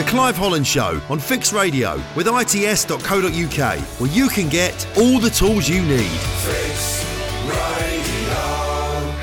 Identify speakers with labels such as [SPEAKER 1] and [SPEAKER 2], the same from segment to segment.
[SPEAKER 1] The Clive Holland Show on Fix Radio with its.co.uk, where you can get all the tools you need. Fix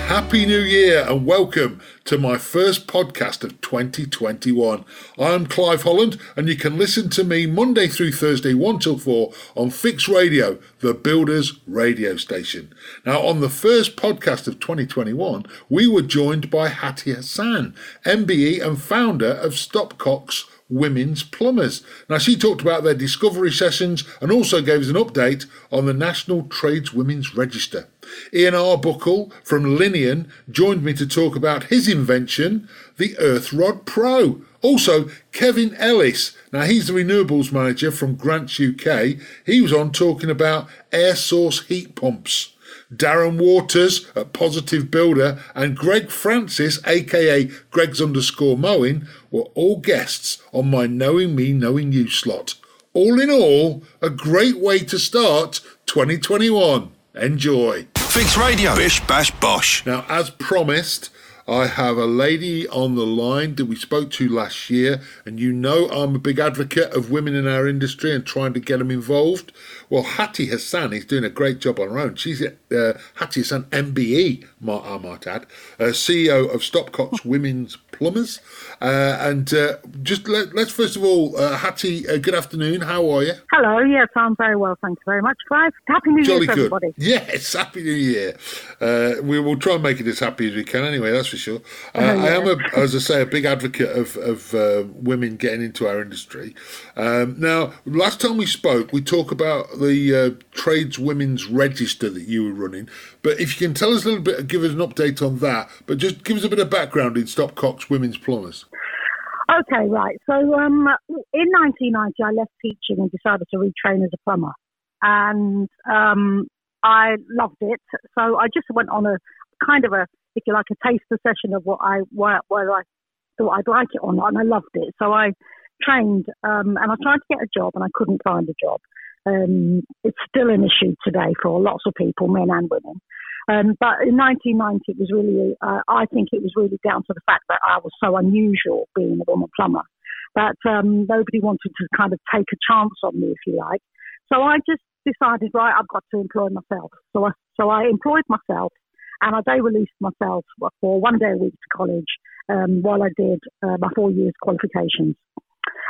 [SPEAKER 2] Happy New Year and welcome to my first podcast of 2021. I'm Clive Holland and you can listen to me Monday through Thursday 1 till 4 on Fix Radio, the Builders radio station. Now, on the first podcast of 2021, we were joined by Hattie Hassan, MBE and founder of Stopcocks Women's Plumbers. Now, she talked about their discovery sessions and also gave us an update on the National Trades Women's Register. Ian Arbuckle from Linian joined me to talk about his invention, the Earthrod Pro. Also, Kevin Ellis. Now, he's the renewables manager from Grants UK. He was on talking about air source heat pumps. Darren Waters at Positive Builder and Greg Francis, aka Greg's underscore mowing, were all guests on my Knowing Me, Knowing You slot. All in all, a great way to start 2021. Enjoy.
[SPEAKER 1] Fix Radio. Bish Bash Bosh.
[SPEAKER 2] Now, as promised, I have a lady on the line that we spoke to last year, and you know I'm a big advocate of women in our industry and trying to get them involved. Well, Hattie Hassan is doing a great job on her own. She's at uh, Hattie Hassan MBE, I might add, uh, CEO of Stopcocks Women's Plumbers. Uh, and uh, just let, us first of all, uh, Hattie, uh, good afternoon. How are you?
[SPEAKER 3] Hello. Yes, I'm very well. Thank you very much, Clive. Happy New Jolly Year, good. everybody.
[SPEAKER 2] Yes, Happy New Year. Uh, we will try and make it as happy as we can. Anyway, that's for sure. Uh, yeah. I am, a, as I say, a big advocate of, of women getting into our industry. Um, now, last time we spoke, we talked about the Trades Women's Register that you were running. But if you can tell us a little bit, give us an update on that. But just give us a bit of background in Stopcocks Women's Plumbers.
[SPEAKER 3] Okay, right. So um, in 1990, I left teaching and decided to retrain as a plumber, and um, I loved it. So I just went on a kind of a, if you like, a taster session of what I where I thought I'd like it or not, and I loved it. So I trained um, and I tried to get a job, and I couldn't find a job. Um, it's still an issue today for lots of people, men and women. Um, but in 1990, it was really, uh, I think it was really down to the fact that I was so unusual being a woman plumber that um, nobody wanted to kind of take a chance on me, if you like. So I just decided, right, I've got to employ myself. So I, so I employed myself and I day released myself for one day a week to college um, while I did uh, my four years qualifications.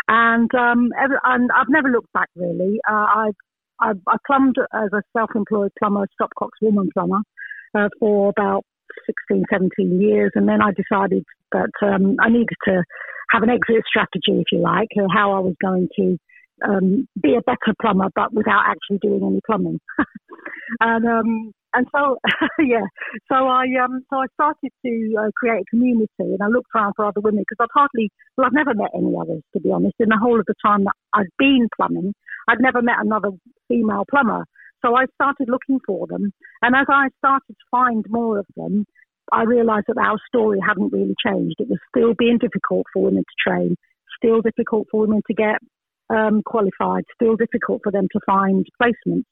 [SPEAKER 3] And, um, every, and I've never looked back really. Uh, I've, I've, I plumbed as a self-employed plumber, Stopcocks woman plumber, uh, for about 16, 17 years. And then I decided that um, I needed to have an exit strategy, if you like, how I was going to um, be a better plumber, but without actually doing any plumbing. and um, and so yeah, so I um so I started to uh, create a community, and I looked around for other women because I've hardly well I've never met any others to be honest. In the whole of the time that I've been plumbing, I'd never met another female plumber. So I started looking for them, and as I started to find more of them, I realised that our story hadn't really changed. It was still being difficult for women to train, still difficult for women to get um, qualified, still difficult for them to find placements.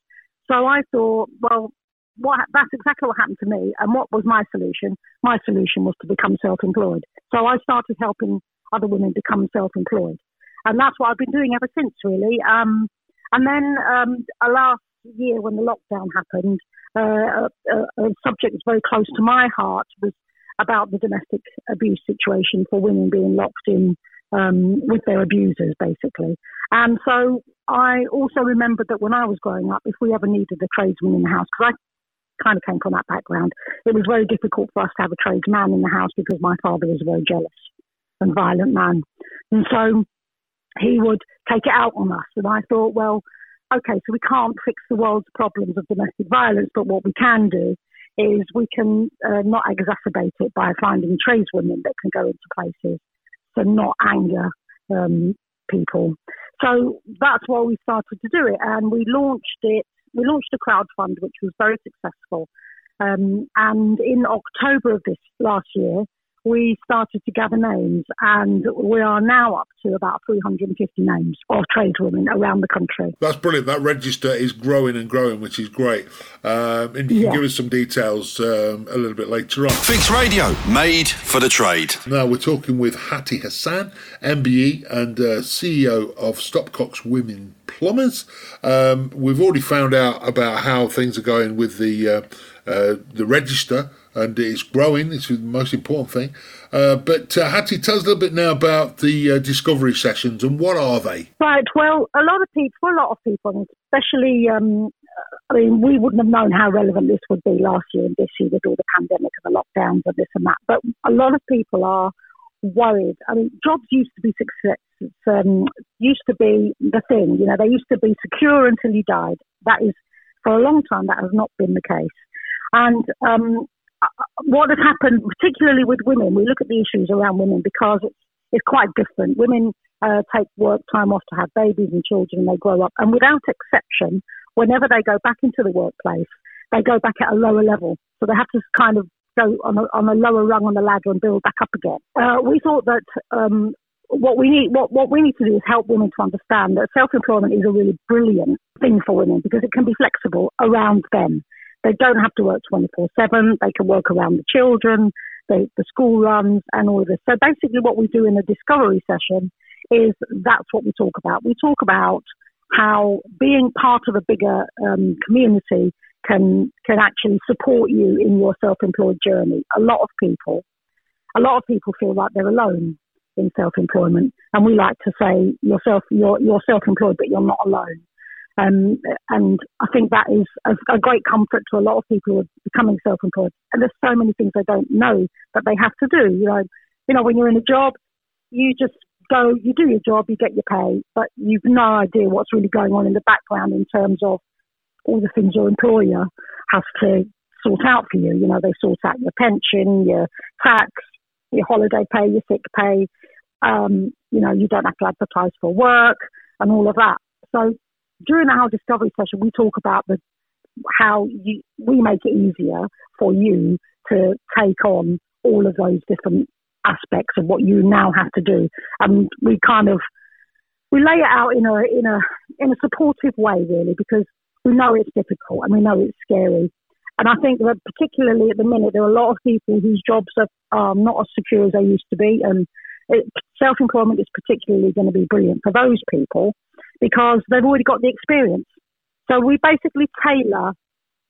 [SPEAKER 3] So I thought, well, what, that's exactly what happened to me. And what was my solution? My solution was to become self-employed. So I started helping other women become self-employed, and that's what I've been doing ever since, really. Um, and then um, last year, when the lockdown happened, uh, a, a subject that's very close to my heart was about the domestic abuse situation for women being locked in um, with their abusers, basically. And so I also remembered that when I was growing up, if we ever needed a tradesman in the house, because I kind of came from that background, it was very difficult for us to have a tradesman in the house because my father was a very jealous and violent man. And so he would take it out on us. And I thought, well, okay, so we can't fix the world's problems of domestic violence, but what we can do is we can uh, not exacerbate it by finding tradeswomen that can go into places to not anger um, people. So that's why we started to do it, and we launched it. We launched a crowdfund, which was very successful. Um, and in October of this last year, we started to gather names, and we are now up to about 350 names of tradeswomen around the country.
[SPEAKER 2] That's brilliant. That register is growing and growing, which is great. Um, and you can yeah. give us some details um, a little bit later on.
[SPEAKER 1] Fix Radio, made for the trade.
[SPEAKER 2] Now we're talking with Hattie Hassan, MBE and uh, CEO of Stopcock's Women Plumbers. Um, we've already found out about how things are going with the uh, uh, the register and it's growing. It's the most important thing. Uh, but uh, Hattie, tell us a little bit now about the uh, discovery sessions and what are they?
[SPEAKER 3] Right. Well, a lot of people, for a lot of people, especially, um, I mean, we wouldn't have known how relevant this would be last year and this year with all the pandemic and the lockdowns and this and that. But a lot of people are worried. I mean, jobs used to be success. Um, used to be the thing. You know, they used to be secure until you died. That is, for a long time, that has not been the case. And um, what has happened, particularly with women, we look at the issues around women because it's, it's quite different. Women uh, take work time off to have babies and children and they grow up. And without exception, whenever they go back into the workplace, they go back at a lower level. So they have to kind of go on a, on a lower rung on the ladder and build back up again. Uh, we thought that um, what we need what, what we need to do is help women to understand that self employment is a really brilliant thing for women because it can be flexible around them. They don't have to work 24 7. They can work around the children, the, the school runs, and all of this. So basically, what we do in the discovery session is that's what we talk about. We talk about how being part of a bigger um, community can can actually support you in your self-employed journey. A lot of people, a lot of people feel like they're alone in self-employment, and we like to say yourself you're you're self-employed, but you're not alone. Um, and I think that is a, a, great comfort to a lot of people who are becoming self-employed. And there's so many things they don't know that they have to do. You know, you know, when you're in a job, you just go, you do your job, you get your pay, but you've no idea what's really going on in the background in terms of all the things your employer has to sort out for you. You know, they sort out your pension, your tax, your holiday pay, your sick pay. Um, you know, you don't have to advertise for work and all of that. So during our discovery session, we talk about the how you, we make it easier for you to take on all of those different aspects of what you now have to do, and we kind of we lay it out in a in a in a supportive way, really, because we know it's difficult and we know it's scary. And I think that particularly at the minute, there are a lot of people whose jobs are um, not as secure as they used to be, and self employment is particularly going to be brilliant for those people because they've already got the experience. So we basically tailor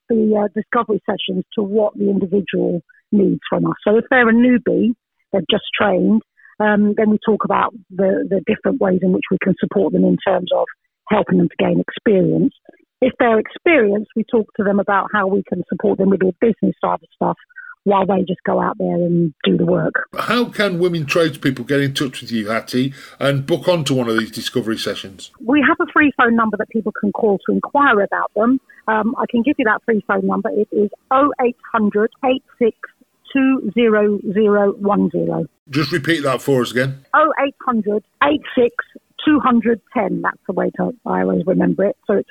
[SPEAKER 3] the uh, discovery sessions to what the individual needs from us. So if they're a newbie, they've just trained, um, then we talk about the, the different ways in which we can support them in terms of helping them to gain experience. If they're experienced, we talk to them about how we can support them with the business side of stuff while they just go out there and do the work.
[SPEAKER 2] How can women tradespeople get in touch with you, Hattie, and book onto one of these discovery sessions?
[SPEAKER 3] We have a free phone number that people can call to inquire about them. Um, I can give you that free phone number. It is 0800 86 20010.
[SPEAKER 2] Just repeat that for us again.
[SPEAKER 3] 0800 86 210. That's the way to, I always remember it. So it's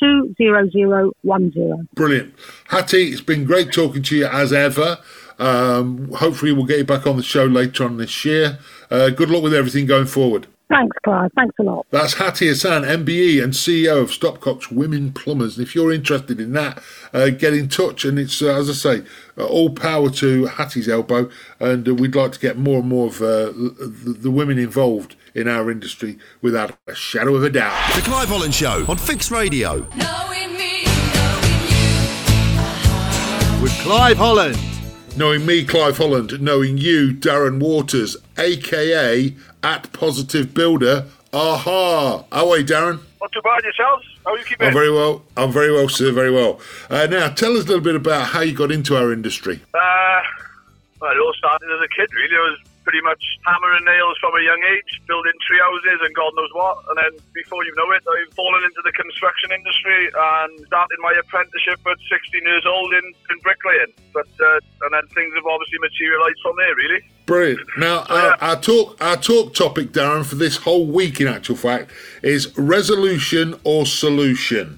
[SPEAKER 3] 8620010.
[SPEAKER 2] Brilliant. Hattie, it's been great talking to you as ever. Um, hopefully, we'll get you back on the show later on this year. Uh, good luck with everything going forward.
[SPEAKER 3] Thanks, Clive. Thanks a lot.
[SPEAKER 2] That's Hattie Hassan, MBE and CEO of Stopcock's Women Plumbers. And if you're interested in that, uh, get in touch. And it's, uh, as I say, uh, all power to Hattie's elbow. And uh, we'd like to get more and more of uh, the, the women involved in our industry without a shadow of a doubt.
[SPEAKER 1] The Clive Holland Show on Fix Radio.
[SPEAKER 4] Knowing me, knowing you.
[SPEAKER 1] With Clive Holland.
[SPEAKER 2] Knowing me, Clive Holland, knowing you, Darren Waters, aka at Positive Builder. Aha! How are you, Darren?
[SPEAKER 5] Not too bad yourselves. How are you keeping?
[SPEAKER 2] I'm very well. I'm very well, sir. Very well. Uh, now, tell us a little bit about how you got into our industry.
[SPEAKER 5] Uh, well, it all started as a kid, really. I was pretty much hammering nails from a young age, building tree houses and God knows what. And then before you know it, I've fallen into the construction industry and started my apprenticeship at 16 years old in, in bricklaying. But uh, and then things have obviously materialised from there, really.
[SPEAKER 2] Brilliant. Now, our, our, talk our talk topic, Darren, for this whole week, in actual fact, is resolution or solution.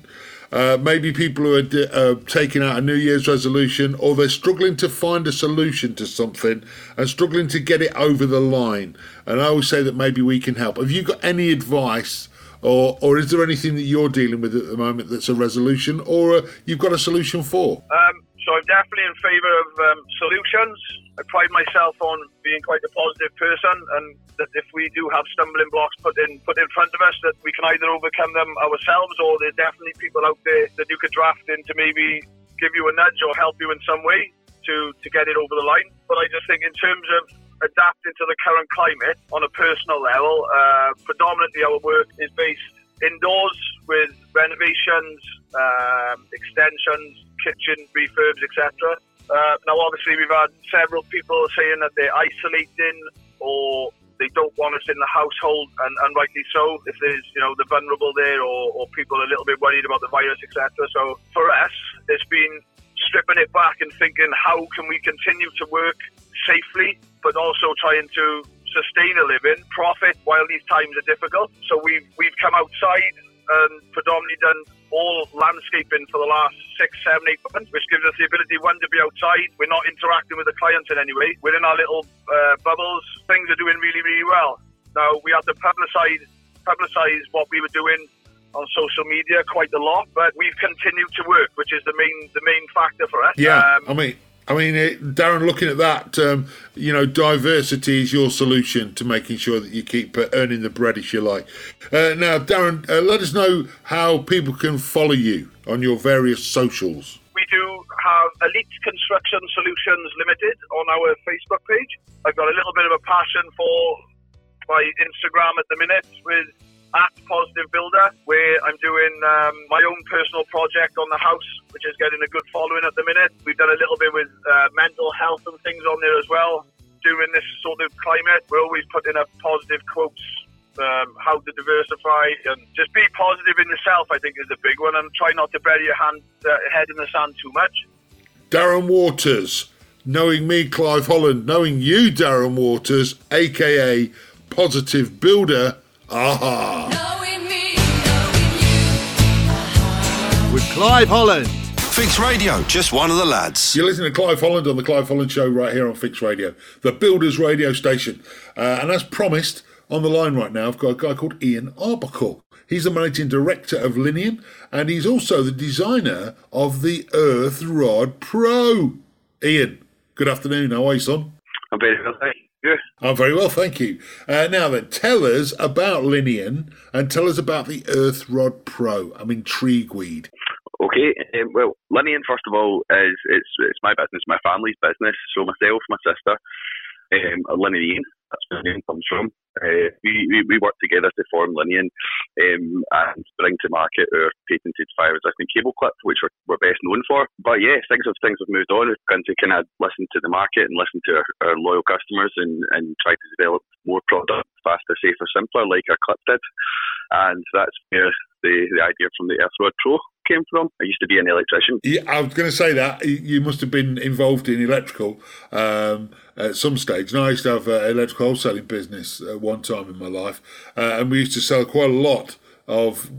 [SPEAKER 2] Uh, maybe people who are uh, taking out a New Year's resolution, or they're struggling to find a solution to something and struggling to get it over the line. And I always say that maybe we can help. Have you got any advice? Or, or is there anything that you're dealing with at the moment that's a resolution, or uh, you've got a solution for?
[SPEAKER 5] Um, so I'm definitely in favour of um, solutions. I pride myself on being quite a positive person, and that if we do have stumbling blocks put in put in front of us, that we can either overcome them ourselves, or there's definitely people out there that you could draft in to maybe give you a nudge or help you in some way to to get it over the line. But I just think in terms of adapting to the current climate on a personal level, uh, predominantly our work is based indoors with renovations, um, extensions, kitchen refurbs, etc. Uh, now, obviously, we've had several people saying that they're isolating or they don't want us in the household, and, and rightly so. If there's, you know, the vulnerable there, or, or people a little bit worried about the virus, etc. So for us, it's been stripping it back and thinking, how can we continue to work safely, but also trying to sustain a living, profit while these times are difficult. So we've we've come outside and predominantly done all landscaping for the last six, seven, eight months, which gives us the ability, one, to be outside. We're not interacting with the clients in any way. We're in our little uh, bubbles. Things are doing really, really well. Now, we had to publicise, publicise what we were doing on social media quite a lot, but we've continued to work, which is the main, the main factor for us.
[SPEAKER 2] Yeah,
[SPEAKER 5] Um,
[SPEAKER 2] I mean, I mean, it, Darren, looking at that, um, you know, diversity is your solution to making sure that you keep uh, earning the bread, if you like. Uh, now, Darren, uh, let us know how people can follow you on your various socials.
[SPEAKER 5] we do have Elite Construction Solutions Limited on our Facebook page. I've got a little bit of a passion for my Instagram at the minute with at Positive Builder, where I'm doing um, my own personal project on the house, which is getting a good following at the minute. We've done a little bit with uh, mental health and things on there as well. During this sort of climate, we're always putting up positive quotes um, how to diversify and just be positive in yourself. I think is the big one, and try not to bury your hand uh, head in the sand too much.
[SPEAKER 2] Darren Waters, knowing me, Clive Holland, knowing you, Darren Waters, aka Positive Builder. Aha!
[SPEAKER 4] Knowing me, knowing you.
[SPEAKER 1] With Clive Holland. Fix Radio, just one of the lads.
[SPEAKER 2] You're listening to Clive Holland on the Clive Holland Show right here on Fix Radio, the Builders Radio Station. Uh, and as promised, on the line right now, I've got a guy called Ian Arbuckle. He's the managing director of Linian, and he's also the designer of the Earth Rod Pro. Ian, good afternoon. How are you, son?
[SPEAKER 6] I'm very well, thank you.
[SPEAKER 2] I'm very well, thank you. Uh, now then, tell us about Linian and tell us about the Earth Rod Pro. I'm intrigued.
[SPEAKER 6] Okay, um, well, Linian, first of all, is it's it's my business, my family's business. So myself, my sister, um, Linian. That's where the name comes from. Uh, we, we we work together to form Linian um, and bring to market our patented fire resistant cable clip, which we're, we're best known for. But yeah, things have things have moved on. We've begun to kind of listen to the market and listen to our, our loyal customers and, and try to develop more product faster, safer, simpler, like our clip did. And that's where the, the idea from the Earthrod Pro came from. I used to be an electrician.
[SPEAKER 2] Yeah, I was going to say that You- must have been involved in electrical um, at some stage. And I used to have an electrical wholesaling business at one time in my life, uh, and we used to sell quite a lot of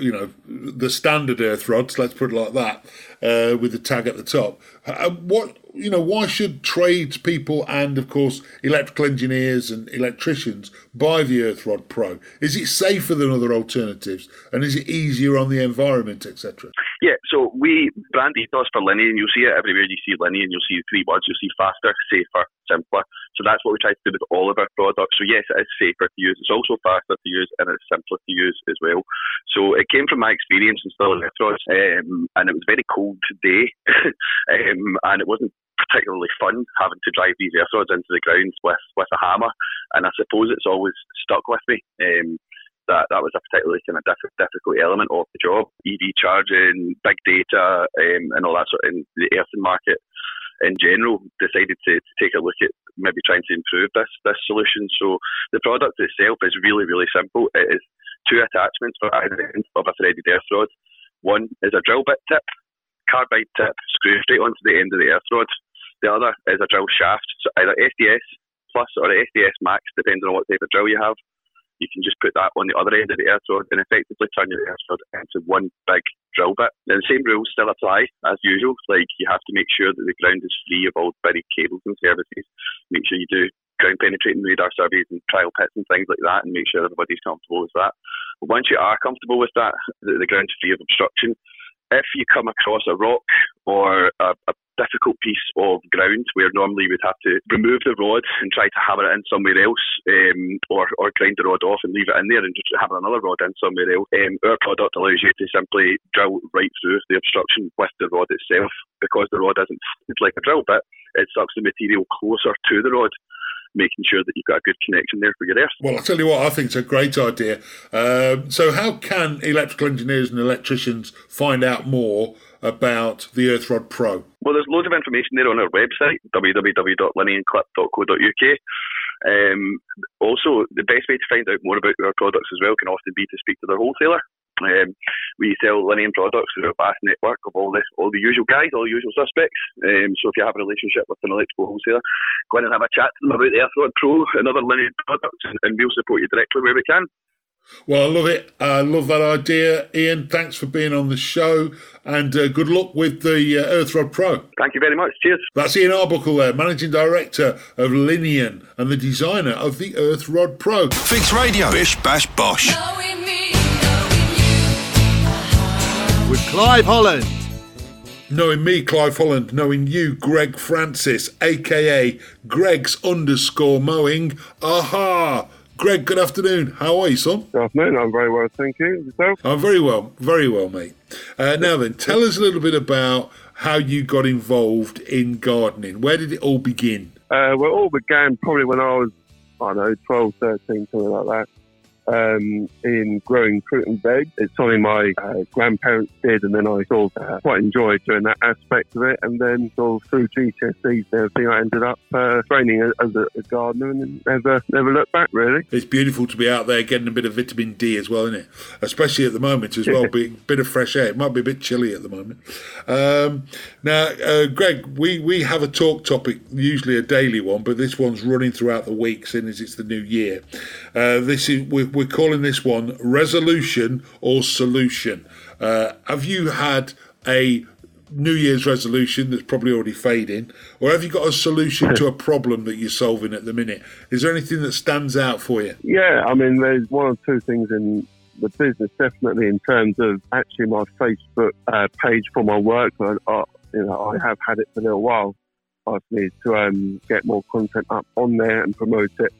[SPEAKER 2] you know the standard earth rods. Let's put it like that, uh, with the tag at the top. Uh, what you know, why should tradespeople and of course electrical engineers and electricians buy the Earth Rod Pro? Is it safer than other alternatives, and is it easier on the environment, etc.?
[SPEAKER 6] Yeah, so we brand ethos for Linian. You'll see it everywhere you see Linian. You'll see three words. You'll see faster, safer, simpler. So that's what we try to do with all of our products. So yes, it is safer to use. It's also faster to use and it's simpler to use as well. So it came from my experience installing electrodes, um, and it was a very cold day, um, and it wasn't particularly fun having to drive these electrodes into the ground with with a hammer. And I suppose it's always stuck with me. Um, that that was a particularly kind of diff- difficult element of the job. EV charging, big data, um, and all that sort. In the earthing market in general, decided to, to take a look at maybe trying to improve this this solution. So the product itself is really really simple. It is two attachments for either end of a threaded earth rod. One is a drill bit tip, carbide tip, screw straight onto the end of the earth rod. The other is a drill shaft, so either SDS plus or SDS max, depending on what type of drill you have. you can just put that on the other end of the earth rod and effectively turn your earth rod into one big drill bit. Now, the same rules still apply as usual. Like you have to make sure that the ground is free of all buried cables and services. Make sure you do ground penetrating radar surveys and trial pits and things like that, and make sure everybody's comfortable with that. But once you are comfortable with that, the, the ground's free of obstruction. If you come across a rock or a, a difficult piece of ground where normally we'd have to remove the rod and try to hammer it in somewhere else, um, or, or grind the rod off and leave it in there and just hammer another rod in somewhere else, um, our product allows you to simply drill right through the obstruction with the rod itself. Because the rod isn't like a drill bit, it sucks the material closer to the rod making sure that you've got a good connection there for your earth.
[SPEAKER 2] Well, I'll tell you what, I think it's a great idea. Um, so, how can electrical engineers and electricians find out more about the Earthrod Pro?
[SPEAKER 6] Well, there's loads of information there on our website, www.linianclip.co.uk. Um, also, the best way to find out more about our products as well can often be to speak to their wholesaler. Um, we sell Linian products through a vast network of all the all the usual guys, all the usual suspects. Um, so if you have a relationship with an electrical wholesaler, go in and have a chat to them about the Earthrod Pro and other Linian products, and, and we'll support you directly where we can.
[SPEAKER 2] Well, I love it. I love that idea. Ian, thanks for being on the show and uh, good luck with the uh, Earthrod Pro.
[SPEAKER 6] Thank you very much. Cheers.
[SPEAKER 2] That's Ian Arbuckle there, Managing Director of Linian and the designer of the Earthrod Pro.
[SPEAKER 1] Fix Radio. Bish Bash Bosh. With Clive Holland.
[SPEAKER 2] Knowing me, Clive Holland, knowing you, Greg Francis, aka Greg's underscore mowing. Aha! Greg, good afternoon. How are you, son?
[SPEAKER 7] Good afternoon. I'm very well, thank you. Yourself?
[SPEAKER 2] I'm very well, very well, mate. Uh, now then, tell us a little bit about how you got involved in gardening. Where did it all begin?
[SPEAKER 7] Uh, well, it all began probably when I was, I don't know, 12, 13, something like that. Um, in growing fruit and veg. It's something my uh, grandparents did, and then I sort of uh, quite enjoyed doing that aspect of it. And then sort of through GCSEs everything, I ended up uh, training as a, a gardener and never, never looked back really.
[SPEAKER 2] It's beautiful to be out there getting a bit of vitamin D as well, isn't it? Especially at the moment as well, being bit of fresh air. It might be a bit chilly at the moment. Um, now, uh, Greg, we, we have a talk topic, usually a daily one, but this one's running throughout the week, as it's the new year. Uh, this is we're, we're calling this one resolution or solution. Uh, have you had a New Year's resolution that's probably already fading, or have you got a solution to a problem that you're solving at the minute? Is there anything that stands out for you?
[SPEAKER 7] Yeah, I mean, there's one or two things in the business, definitely in terms of actually my Facebook uh, page for my work. I, I, you know, I have had it for a little while. I need to um, get more content up on there and promote it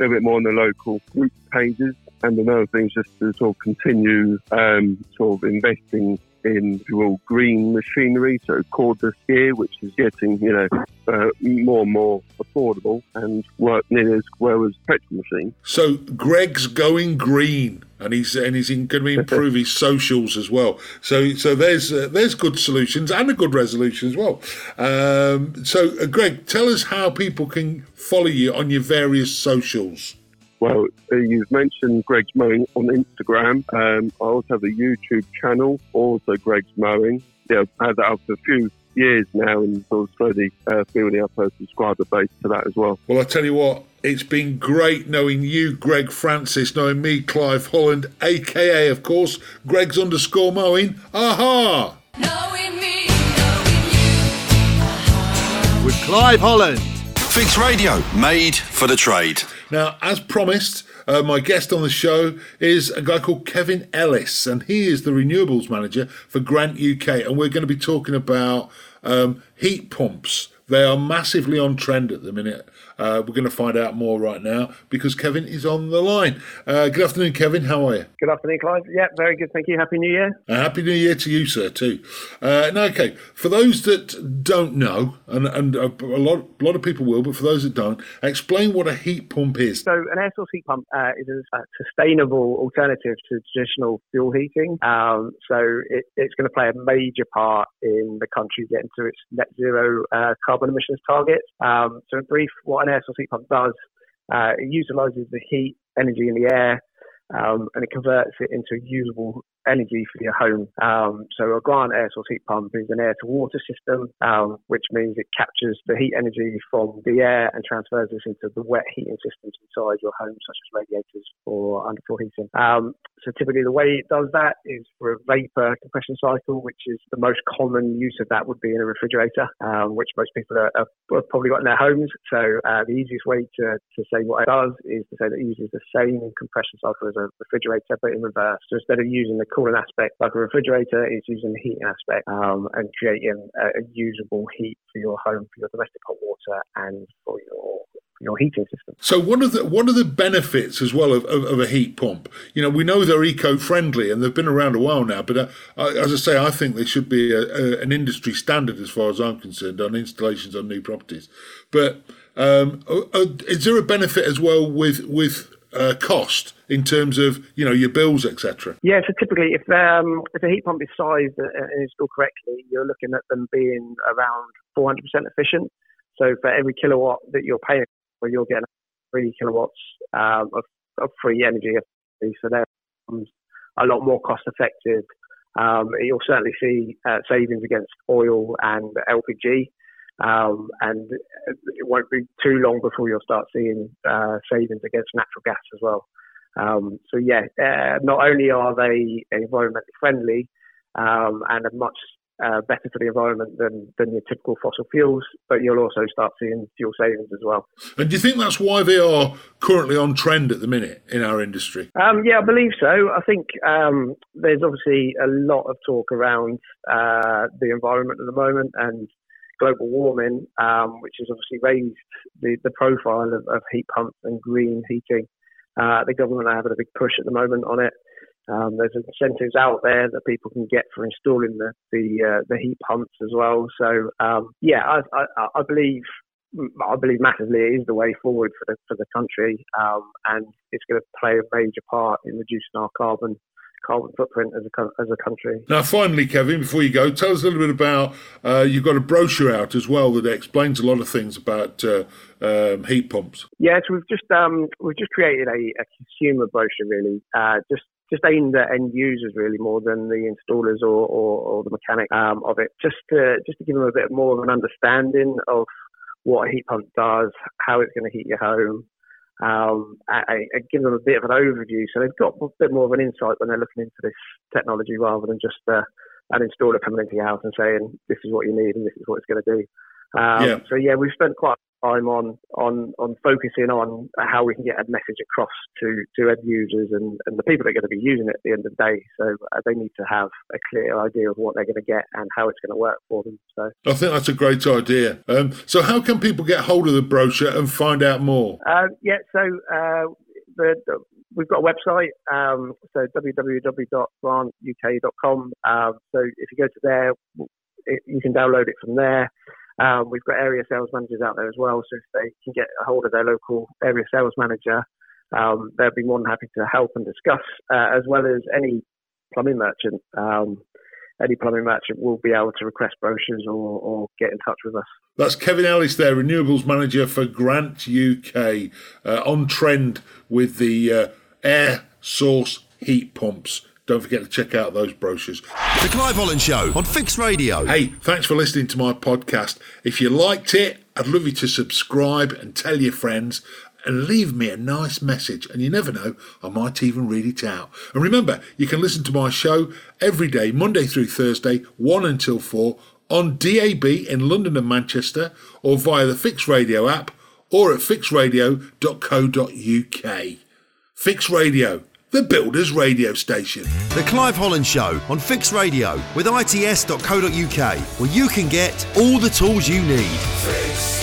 [SPEAKER 7] a bit more on the local group pages. And another thing is just to sort of continue um, sort of investing in all green machinery, so cordless gear, which is getting you know uh, more and more affordable and work nearly as well as petrol machine.
[SPEAKER 2] So Greg's going green, and he's and he's going to improve his socials as well. So so there's uh, there's good solutions and a good resolution as well. Um, so uh, Greg, tell us how people can follow you on your various socials.
[SPEAKER 7] Well, uh, you've mentioned Greg's Mowing on Instagram. Um, I also have a YouTube channel, also Greg's Mowing. Yeah, I've had that up for a few years now and sort of slowly uh, building up a subscriber base to that as well.
[SPEAKER 2] Well, I tell you what, it's been great knowing you, Greg Francis, knowing me, Clive Holland, aka, of course, Greg's underscore mowing. Aha!
[SPEAKER 4] Knowing me, knowing you.
[SPEAKER 1] With Clive Holland. Fix Radio. Made for the trade.
[SPEAKER 2] Now, as promised, uh, my guest on the show is a guy called Kevin Ellis, and he is the renewables manager for Grant UK. And we're going to be talking about um, heat pumps. They are massively on trend at the minute. Uh, we're going to find out more right now because Kevin is on the line. Uh, good afternoon, Kevin. How are you?
[SPEAKER 8] Good afternoon, Clive. Yeah, very good. Thank you. Happy New Year.
[SPEAKER 2] Uh, Happy New Year to you, sir, too. Uh, okay, for those that don't know, and, and a, a lot, a lot of people will, but for those that don't, explain what a heat pump is.
[SPEAKER 8] So, an air source heat pump uh, is a, a sustainable alternative to traditional fuel heating. Um, so, it, it's going to play a major part in the country getting to its net zero uh, carbon emissions target. Um, so, in brief, what an air source heat pump does, uh, it utilises the heat, energy in the air um, and it converts it into usable energy for your home. Um, so a Grant air source heat pump is an air to water system, um, which means it captures the heat energy from the air and transfers this into the wet heating systems inside your home, such as radiators or underfloor heating. Um, so typically the way it does that is for a vapor compression cycle, which is the most common use of that would be in a refrigerator, um, which most people are, have probably got in their homes. So uh, the easiest way to, to say what it does is to say that it uses the same compression cycle a refrigerator, but in reverse. So instead of using the cooling aspect like a refrigerator, it's using the heating aspect um, and creating a, a usable heat for your home, for your domestic hot water, and for your your heating system.
[SPEAKER 2] So one of the one of the benefits as well of, of, of a heat pump, you know, we know they're eco-friendly and they've been around a while now. But uh, I- as I say, I think they should be a, a, an industry standard as far as I'm concerned on installations on new properties. But um, uh, uh, is there a benefit as well with with uh, cost in terms of you know your bills, etc.
[SPEAKER 8] Yeah, so typically, if um, if a heat pump is sized and installed correctly, you're looking at them being around 400% efficient. So for every kilowatt that you're paying, for, you're getting three kilowatts um, of, of free energy. So becomes a lot more cost effective. Um, you'll certainly see uh, savings against oil and LPG. Um, and it won't be too long before you'll start seeing uh, savings against natural gas as well. Um, so yeah, uh, not only are they environmentally friendly um, and are much uh, better for the environment than, than your typical fossil fuels, but you'll also start seeing fuel savings as well.
[SPEAKER 2] And do you think that's why they are currently on trend at the minute in our industry?
[SPEAKER 8] Um, yeah, I believe so. I think um, there's obviously a lot of talk around uh, the environment at the moment and global warming, um, which has obviously raised the, the profile of, of heat pumps and green heating. Uh, the government are having a big push at the moment on it. Um, there's incentives out there that people can get for installing the the, uh, the heat pumps as well. So um, yeah, I, I, I believe I believe massively it is the way forward for the for the country, um, and it's going to play a major part in reducing our carbon carbon footprint as a as a country.
[SPEAKER 2] Now, finally, Kevin, before you go, tell us a little bit about uh, you've got a brochure out as well that explains a lot of things about uh, um, heat pumps.
[SPEAKER 8] Yeah, so we've just um, we've just created a, a consumer brochure really, uh, just just aimed at end users really more than the installers or, or, or the mechanic um, of it, just to just to give them a bit more of an understanding of what a heat pump does, how it's going to heat your home, um, and, and give them a bit of an overview, so they've got a bit more of an insight when they're looking into this technology rather than just uh, an installer coming into your house and saying this is what you need and this is what it's going to do. Um,
[SPEAKER 2] Yeah.
[SPEAKER 8] So yeah, we've spent quite a lot of time on on on focusing on how we can get a message across to to end users and, and the people that are going to be using it at the end of the day. So uh, they need to have a clear idea of what they're going to get and how it's going to work for them. So
[SPEAKER 2] I think that's a great idea. Um, so, how can people get hold of the brochure and find out more?
[SPEAKER 8] uh, yeah, so uh, the, the we've got a website, um, so www.grantuk.com. Um, so if you go to there, it, you can download it from there. Um, we've got area sales managers out there as well, so if they can get a hold of their local area sales manager, um, they'll be more than happy to help and discuss, uh, as well as any plumbing merchant. Um, any plumbing merchant will be able to request brochures or, or get in touch with us.
[SPEAKER 2] That's Kevin Ellis there, renewables manager for Grant UK, uh, on trend with the uh, air source heat pumps. Don't forget to check out those brochures.
[SPEAKER 1] The Clive Holland Show on Fix Radio.
[SPEAKER 2] Hey, thanks for listening to my podcast. If you liked it, I'd love you to subscribe and tell your friends and leave me a nice message. And you never know, I might even read it out. And remember, you can listen to my show every day, Monday through Thursday, 1 until 4, on DAB in London and Manchester, or via the Fix Radio app, or at fixradio.co.uk. Fix Radio, the builder's radio station.
[SPEAKER 1] The Clive Holland Show on Fix Radio with its.co.uk, where you can get all the tools you need.